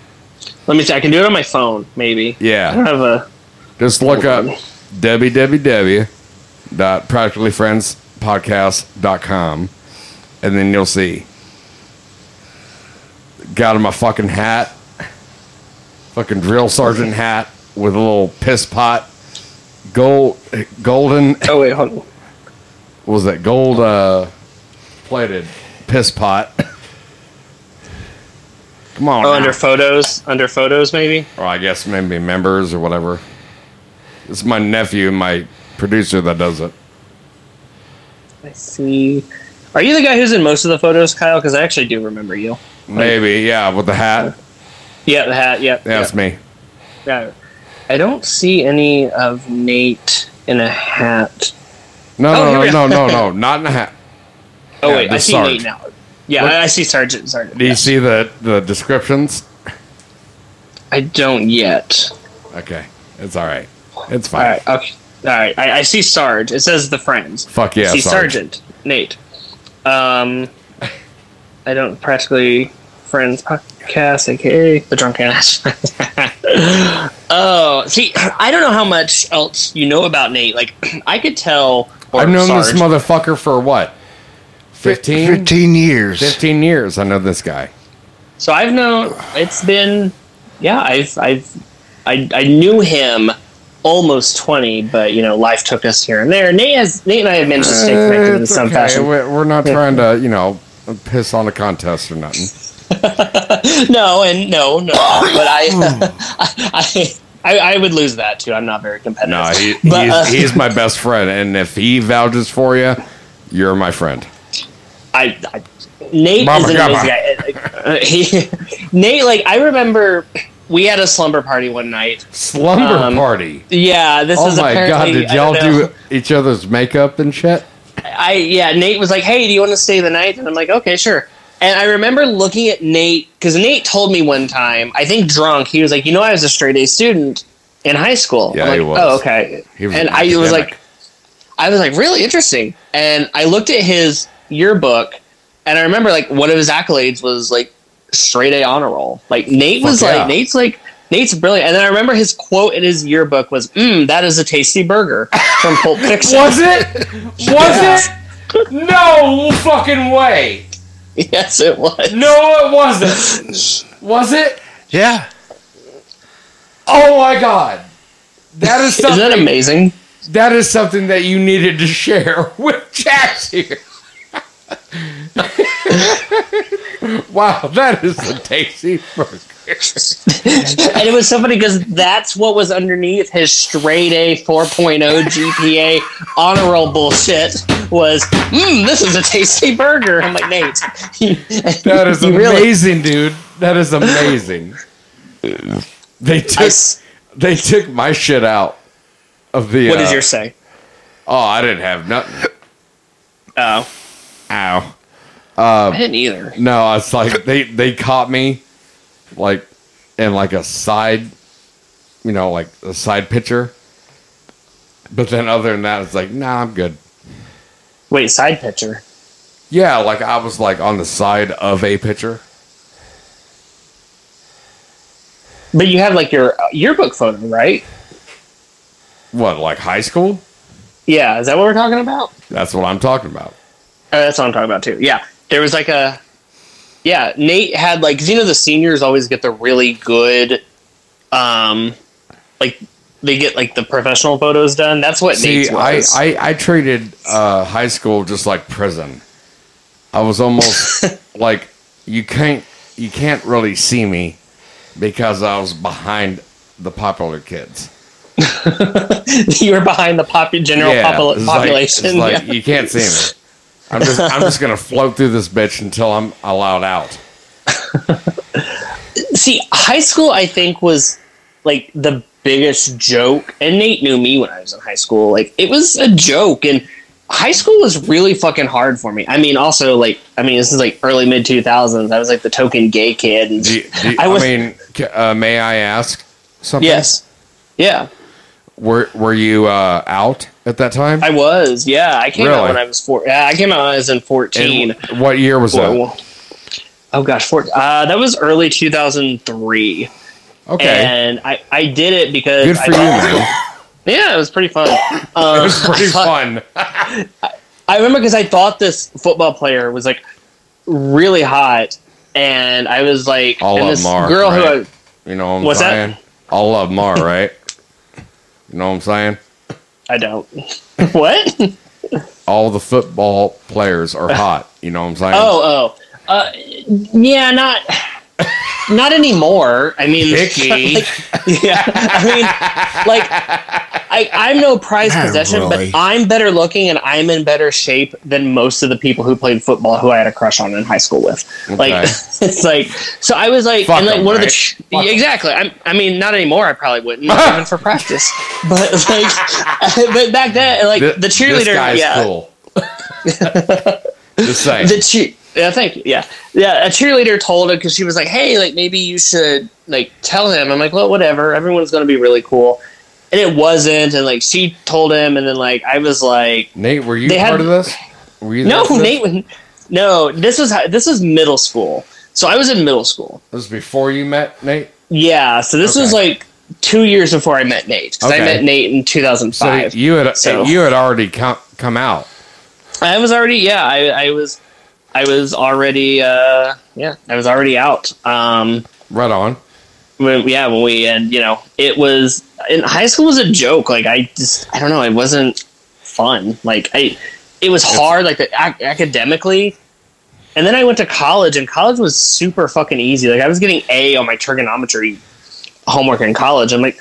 Let me see. I can do it on my phone, maybe. I don't Yeah, have a. just look up oh, on. www.practicallyfriendspodcast.com and then you'll see. Got him a fucking hat, fucking drill sergeant hat with a little piss pot, gold, golden Oh wait, hold on. what was that gold uh plated piss pot come on Oh, now. under photos, under photos, maybe. or i guess maybe members or whatever it's my nephew my producer that does it I see. Are you the guy who's in most of the photos, Kyle? Because I actually do remember you. maybe yeah with the hat Yeah, the hat. Yep. yeah, that's me Yeah. I don't see any of Nate in a hat. no Oh, no no no no no not in a hat Oh Yeah, wait, I see Sarge. Nate now. Yeah, Look- I, I see Sergeant. Sergeant. do you see the the descriptions I don't yet. okay it's all right it's fine right. Okay. All right. I, I see Sarge. It says the friends. fuck yeah see Sarge. Sergeant Nate. Um, I don't practically friends podcast, aka the drunken ass. oh, see, I don't know how much else you know about Nate. Like, I could tell. i've known this motherfucker for what 15 15 years. 15 years i know this guy So I've known it's been yeah, I've I've I, I knew him almost twenty, but you know, life took us here and there. Nate has Nate and I have managed to stay connected in some okay. fashion. We're we're not trying to, you know, piss on a contest or nothing. No, and no, no. but I, I I I would lose that too. I'm not very competitive. No, he, But, he's, uh, he's my best friend, and if he vouches for you, you're my friend. I, I Nate Mama is an Gabba. amazing guy. Uh, he, Nate, like I remember, we had a slumber party one night. Slumber Um, party. Yeah, this Oh is my god, did y'all do each other's makeup and shit? I yeah, Nate was like, "Hey, do you want to stay the night?" And I'm like, "Okay, sure." And I remember looking at Nate because Nate told me one time, I think drunk, he was like, "You know, I was a straight A student in high school." Yeah, I'm like, he was. Oh, okay. Was and I was like, I was like, really interesting. And I looked at his yearbook, and I remember like one of his accolades was like straight A honor roll. Like Nate was yeah. like, Nate's like. Nate's brilliant, and then I remember his quote in his yearbook was, mm, "That is a tasty burger from Pulp Fiction." Was it? Was it? No fucking way. yes, it was. No, it wasn't. Was it? Yeah. Oh my god. That is Isn't something that amazing? That is something that you needed to share with Jax here. wow, that is a tasty burger. and it was so funny because that's what was underneath his straight A 4.0 GPA honor roll bullshit was, mm, this is a tasty burger. I'm like, Nate. That is you really- amazing, dude. That is amazing. They took s- they took my shit out of the. what uh, does yours say? Oh, I didn't have nothing. Oh, Ow. Uh, I didn't either. No, it's like they they caught me, like in like a side, you know, like a side pitcher. But then other than that, it's like, nah, I'm good. Wait, side pitcher? Yeah, like I was like on the side of a pitcher. But you have like your uh, yearbook photo, right? What, like high school? Yeah, is that what we're talking about? That's what I'm talking about. Oh, that's what I'm talking about too. Yeah, there was like a, yeah. Nate had like you know, the seniors always get the really good, um, like they get like the professional photos done. That's what See, Nate's I, was. I, I treated uh, high school just like prison. I was almost like you can't you can't really see me because I was behind the popular kids. you were behind the pop- general popul- it's like- population. it's like, you can't see me. I'm just I'm just gonna float through this bitch until I'm allowed out. See, high school I think was like the biggest joke, and Nate knew me when I was in high school. Like it was a joke, and high school was really fucking hard for me. I mean, also like I mean, this is like early mid two thousands. I was like the token gay kid. And Do you- do you- I I, mean, uh, may I ask something? yes, yeah, Were Were you uh, out at that time? I was. Yeah, I came out when I was four. Yeah, I came out when I was in fourteen. And what year was that? Oh gosh, four, uh, that was early two thousand three. Okay, And I, I did it because good for I you, man. Yeah, it was pretty fun. Um, It was pretty I fun. I remember because I thought this football player was like really hot, and I was like, All and this them girl right? who I, You know what I'm What's that? All of them are right. You know what I'm saying? I don't. what? All the football players are hot. You know what I'm saying? Oh, oh, uh, yeah, not. Not anymore. I mean, like, yeah. I mean, like, I, I'm no prized Not possession, really. but I'm better looking and I'm in better shape than most of the people who played football who I had a crush on in high school with. Like, it's like, so I was like, Fuck and like 'em, one of the ch- yeah, exactly. I'm, I mean, not anymore. I probably wouldn't even for practice, but like, but back then, like Th- the cheerleader, This guy's yeah, cool. Just saying. the cheer. Yeah, thank you. Yeah, yeah. A cheerleader told him because she was like, "Hey, like maybe you should like tell him." I'm like, "Well, whatever. Everyone's gonna be really cool," and it wasn't. And like she told him, and then like I was like, Nate, were you They had- part of this? Were you "No, this? Nate. No, this was this was middle school. So I was in middle school. This was before you met Nate. Yeah. So this was like two years before I met Nate because I met Nate in 2005. So you had So- you had already come come out. I was already yeah. I, I was I was already uh yeah. I was already out. Um. Right on. when, yeah, when we and you know, it was in high school was a joke. Like I just I don't know, it wasn't fun. Like I, it was hard, like ac- academically. And then I went to college, and college was super fucking easy. Like I was getting A on my trigonometry homework in college. I'm like,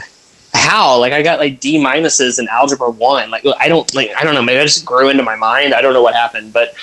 how? Like I got like D minuses in algebra one. Like I don't like I don't know. Maybe I just grew into my mind. I don't know what happened, but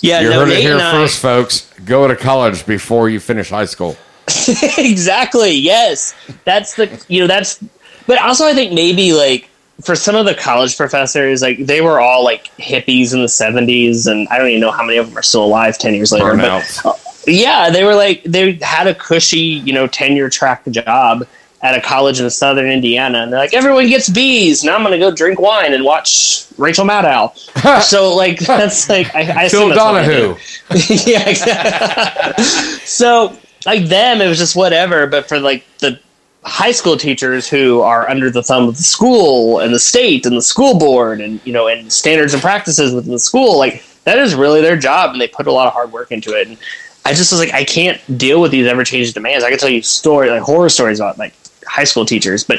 yeah, You no, heard it here and I- first, folks. Go to college before you finish high school. exactly. Yes, that's the you know that's. But also, I think maybe like for some of the college professors, like they were all like hippies in the seventies, and I don't even know how many of them are still alive ten years later. But Burnouts. Uh, yeah, they were like they had a cushy you know tenure track job at a college in southern Indiana, and they're like everyone gets B's. Now I'm going to go drink wine and watch Rachel Maddow. so like that's like I, I Phil assume that's what they Donahue. yeah. Exactly. so like them, it was just whatever. But for like the high school teachers who are under the thumb of the school and the state and the school board and you know and standards and practices within the school, like that is really their job, and they put a lot of hard work into it. And I just was like, I can't deal with these ever changing demands. I can tell you story like horror stories about like high school teachers, but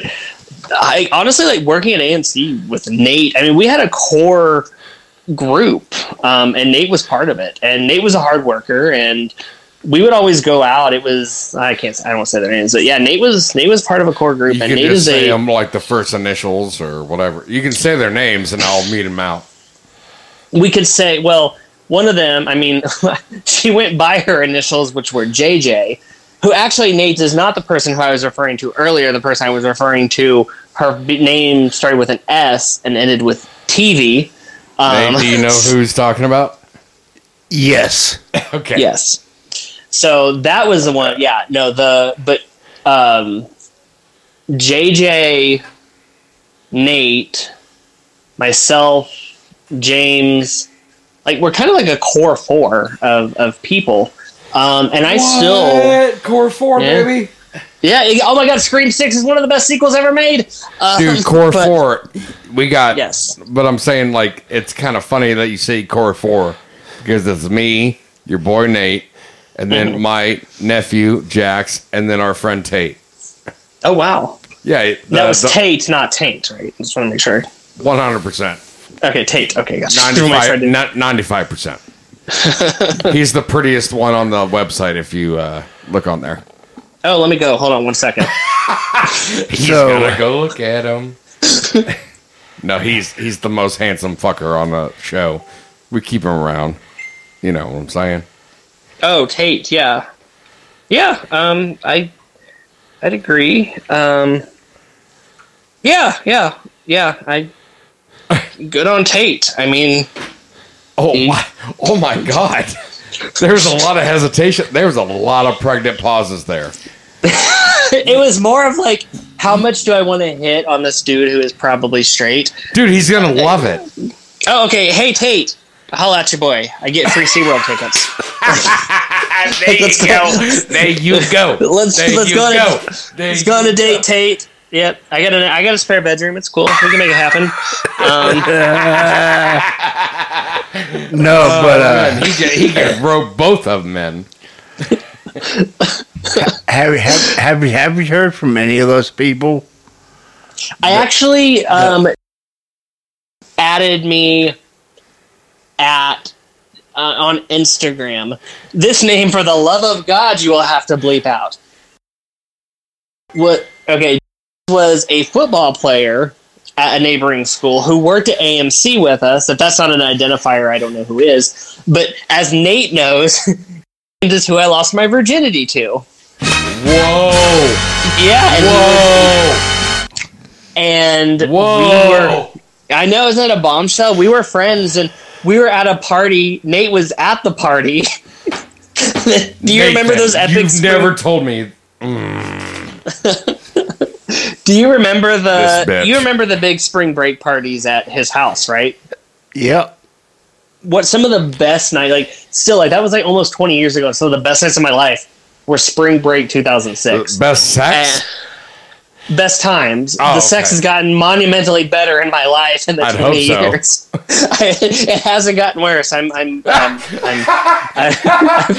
I honestly like working at AMC with Nate. I mean, we had a core group, um, and Nate was part of it. And Nate was a hard worker, and we would always go out. It was I can't I don't want to say their names, but yeah, Nate was Nate was part of a core group, You and Nate is say a them like the first initials or whatever. You can say their names and I'll meet them out. we could say well one of them i mean she went by her initials which were jj who actually nate is not the person who i was referring to earlier the person i was referring to her b- name started with an s and ended with tv um, Nate, do you know who's talking about? Yes. Okay. yes so that was the one yeah no the but um jj nate myself james like we're kind of like a core four of, of people um and i still Core four, Yeah. baby. yeah it- oh my god scream six is one of the best sequels ever made um, Dude, core but- four. We got. yes But I'm saying, like, it's kind of funny that you say core four because it's me, your boy Nate, and then Mm-hmm. my nephew Jax, and then our friend Tate. oh wow Yeah, that was Tate, not Taint, right? Just want to make sure. one hundred percent. Okay, Tate. Okay, gotcha. Just wanna make sure I didn't- Ninety-five percent. He's the prettiest one on the website if you uh, look on there. Oh, let me go. Hold on one second. He's So- gonna go look at him. no, he's he's the most handsome fucker on the show. We keep him around. You know what I'm saying? Oh, Tate. Yeah, yeah. Um, I, I'd agree. Um, yeah, yeah, yeah. I. Good on Tate. I mean, Oh my! Oh my God! There's a lot of hesitation. There's a lot of pregnant pauses there. it was more of like, how much do I want to hit on this dude who is probably straight? Dude, he's gonna love it. Oh, okay. Hey, Tate. Holla at your boy. I get free SeaWorld tickets. There you Let's go. go. There you go. Let's There let's go, go. on a, let's go on a date, Tate. Yep, I got a I got a spare bedroom. It's cool. We can make it happen. Um, No, but uh, Man, he could, he could rope both of them in. have, have have you have you heard from any of those people? I actually um, added me at uh, on Instagram. This name, for the love of God, you will have to bleep out. What? Okay, was a football player at a neighboring school who worked at AMC with us. If that's not an identifier, I don't know who is. But as Nate knows, this is who I lost my virginity to. Whoa! Yeah, and Whoa! and Whoa! we were I know isn't it a bombshell? We were friends and we were at a party. Nate was at the party. Do you remember those epic You've never told me. Mm. Do you remember the you remember the big spring break parties at his house, right? Yep. What some of the best night like still like that was like almost 20 years ago. Some of the best nights of my life were spring break 2006. Best sex? Eh, best times. Oh, the sex okay. has gotten monumentally better in my life in the I'd 20 hope so. years. I, it hasn't gotten worse. I'm, I'm, um, I'm, I,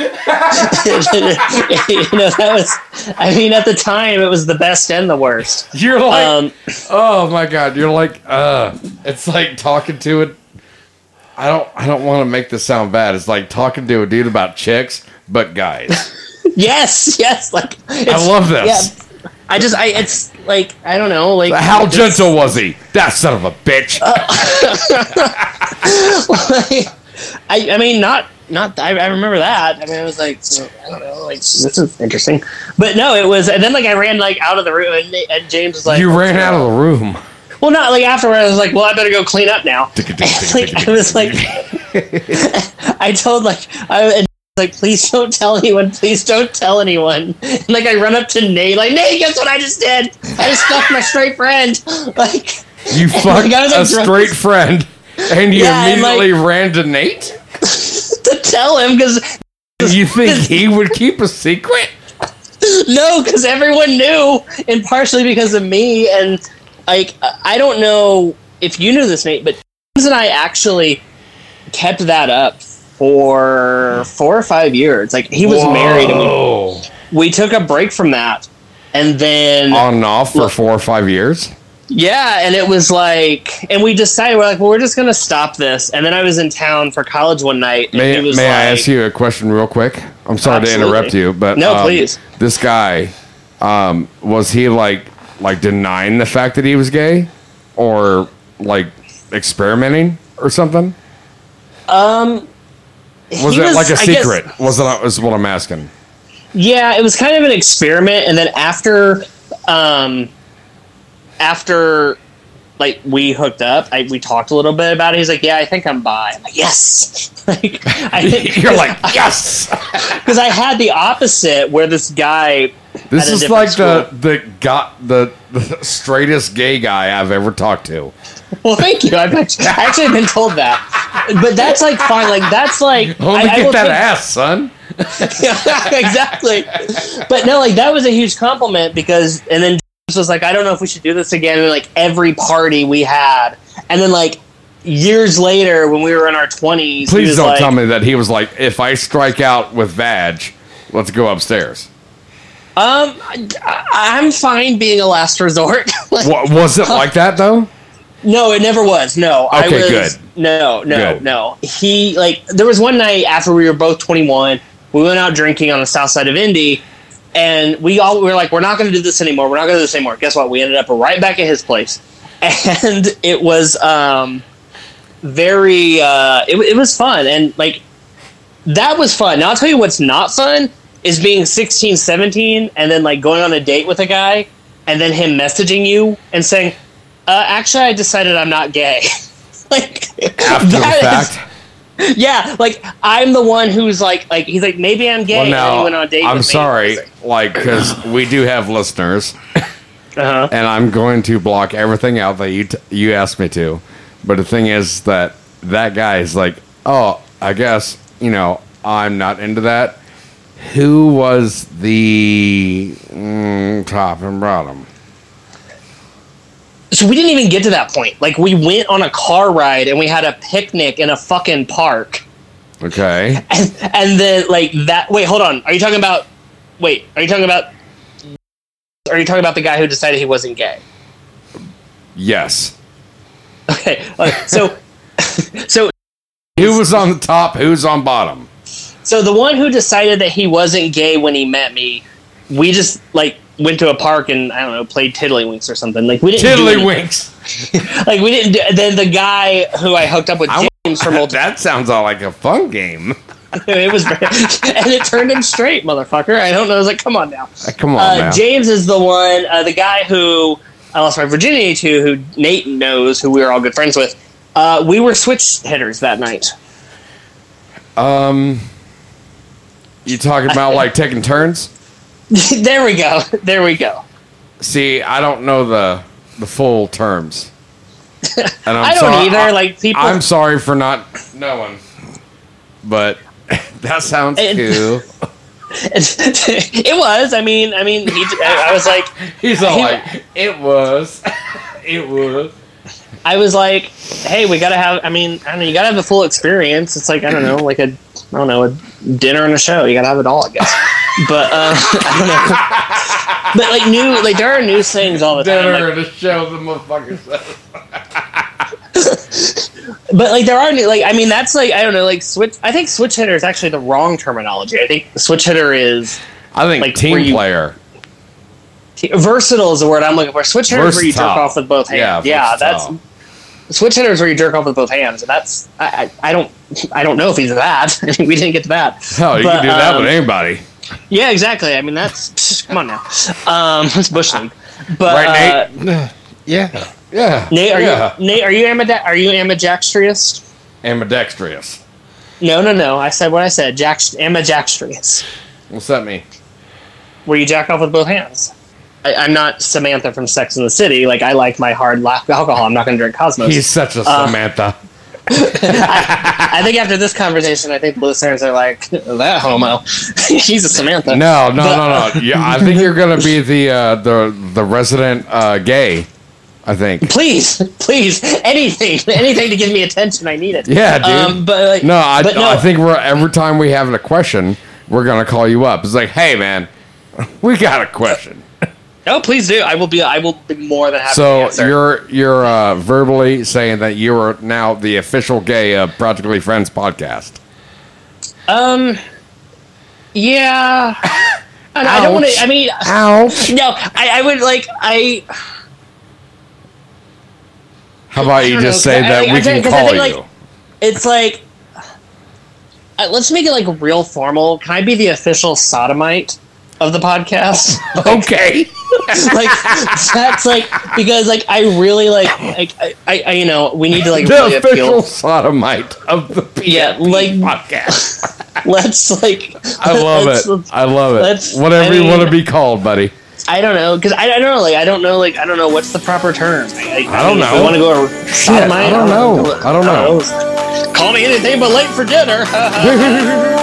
you know, that was, I mean, at the time, it was the best and the worst. You're like, Um, oh my god! You're like, uh, it's like talking to it. I don't, I don't want to make this sound bad. It's like talking to a dude about chicks, but guys. yes, yes, like I love this. Yeah, I just, I, it's like, I don't know, like How it's- gentle was he? That son of a bitch. Uh, I, I mean, not, not. I, I remember that. I mean, I was like, I don't know, like this is interesting. But no, it was, and then like I ran like out of the room, and, and James was like, you ran out of the room. Well, not like afterwards. I was like, well, I better go clean up now. like, I was like, I told like I and like, please don't tell anyone. Please don't tell anyone. And like I run up to Nate, like Nate, guess what I just did? I just fucked my straight friend. Like You fucked Like, a drunk. straight friend, and you Yeah, and, like- immediately ran to Nate. to tell him because You think he would keep a secret? no, because everyone knew, and partially because of me. And like, I don't know if you knew this, Nate, but James and I actually kept that up for four or five years. Like, he was married, and we, we took a break from that, and then On and off for four or five years. yeah, and it was like, and we decided we're like, well, we're just gonna stop this. And then I was in town for college one night, and May, he was may like, I ask you a question real quick? I'm sorry Absolutely. to interrupt you, but No, um, please. This guy, um, was he like like denying the fact that he was gay, or like experimenting or something? Um, Was it like a I guess- secret? Was? Is what I'm asking. Yeah, it was kind of an experiment, and then after, um, after like we hooked up, I, we talked a little bit about it. He's like, "Yeah, I think I'm bi." I'm like, "Yes." like, I You're like yes. because I had the opposite where this guy. This is like school- the the got the, the straightest gay guy I've ever talked to. Well, thank you. I've actually, I actually been told that, but that's like fine. Like that's like me I- I get will that take- ass, son. yeah, exactly. But no, like that was a huge compliment because, and then James was like, I don't know if we should do this again. And like every party we had, and then like years later when we were in our twenties, Please don't tell me that he was like, if I strike out with Vag, let's go upstairs. Um, I, I'm fine being a last resort. Like, Wa- was it like that though? No, it never was. No, I was, good. No, no, Good. no. He like there was one night after we were both 21. We went out drinking on the south side of Indy, and we all we were like, we're not going to do this anymore. We're not going to do this anymore. Guess what? We ended up right back at his place, and it was um very uh it, it was fun and like that was fun. Now I'll tell you what's not fun is being 16, 17 and then like going on a date with a guy and then him messaging you and saying, uh, actually I decided I'm not gay. like After the that is- fact. yeah, like I'm the one who's like like he's like maybe I'm gay Well, and now went on a date I'm with me. sorry, like because we do have listeners, Uh-huh. and I'm going to block everything out that you t- you asked me to. But the thing is that that guy is like, oh, I guess you know I'm not into that. Who was the mm, top and bottom? So we didn't even get to that point. Like we went on a car ride and we had a picnic in a fucking park. Okay, and, and then like that wait hold on are you talking about wait are you talking about are you talking about the guy who decided he wasn't gay yes. okay like, so so Who was on the top? Who's on bottom? so the one who decided that he wasn't gay when he met me we just like went to a park and i don't know played tiddlywinks or something like we didn't. Tiddlywinks. like we didn't do, then the guy who i hooked up with I- james from old that sounds all like a fun game. it was and it turned him straight motherfucker i don't know i was like come on now Come on, uh, now. James is the one, uh, the guy who I lost my virginity to, who Nate knows, who we were all good friends with. Uh, we were switch hitters that night. Um, you talking about like taking turns? there we go. There we go. See, I don't know the the full terms. And I'm I don't either, I- like, people- I'm sorry for not knowing, but that sounds And- cool. it was. I mean, I mean, he, I, I was like, He's all he- like, "It was, it was." I was like, hey, we gotta have. I mean, I don't know. You gotta have the full experience. It's like I don't know, like a, I don't know, a dinner and a show. You gotta have it all, I guess. But uh, I don't know. But like new, like there are new things all the time. Dinner Like, and a show, the motherfucker says. But like there are new, like I mean that's like I don't know like switch. I think switch hitter is actually the wrong terminology. I think switch hitter is I think Like, team you- player. versatile is the word I'm looking for. Switch hitter is where you jerk off with both hands. Yeah, Yeah, that's versatile. Switch hitter is where you jerk off with both hands, and that's I, I, I don't I don't know if he's that. We didn't get to that. Hell, you But, can do that um, with anybody. Yeah, exactly. I mean that's come on now. Um, it's bush league. But Right, uh, Nate? Yeah. Yeah. Nate, are yeah. you Nate? Are you amida- Are you ambidextrous? ambidextrous? No, no, no. I said what I said. Jack ambidextrous. What's that mean? where you jack off with both hands. I, I'm not Samantha from Sex in the City. Like I like my hard alcohol. I'm not going to drink Cosmos. He's such a Uh, Samantha. I think after this conversation, I think the listeners are like that homo. He's a Samantha. No, no, But- no, no. Yeah, I think you're gonna be the uh, the the resident uh, gay. I think. Please, please, anything, anything to give me attention. I need it. Yeah, dude. Um, but like, No, I, but no, I think we're every time we have a question, we're gonna call you up. It's like, hey, man, we got a question. No, please do. I will be. I will be more than happy. So answer. you're you're uh, verbally saying that you are now the official gay of Practically Friends podcast. um, yeah. I, I don't want to. I mean, Ouch. no. I, I would like. I. How about you just know, say that I- we can call think, you? like, it's like uh, let's make it like real formal. Can I be the official sodomite of the podcast? okay. like that's like because like I really like like I, I, I you know we need to like The really official appeal. sodomite of the PFP Yeah, like- podcast. Let's like I love let's- it. I love let's- it. Whatever I you want to be called, buddy. I don't know because I, I don't know like I don't know like I don't know what's the proper term. I, I don't know. I Want to go sodomite? I don't know. I don't know. Call me anything but late for dinner.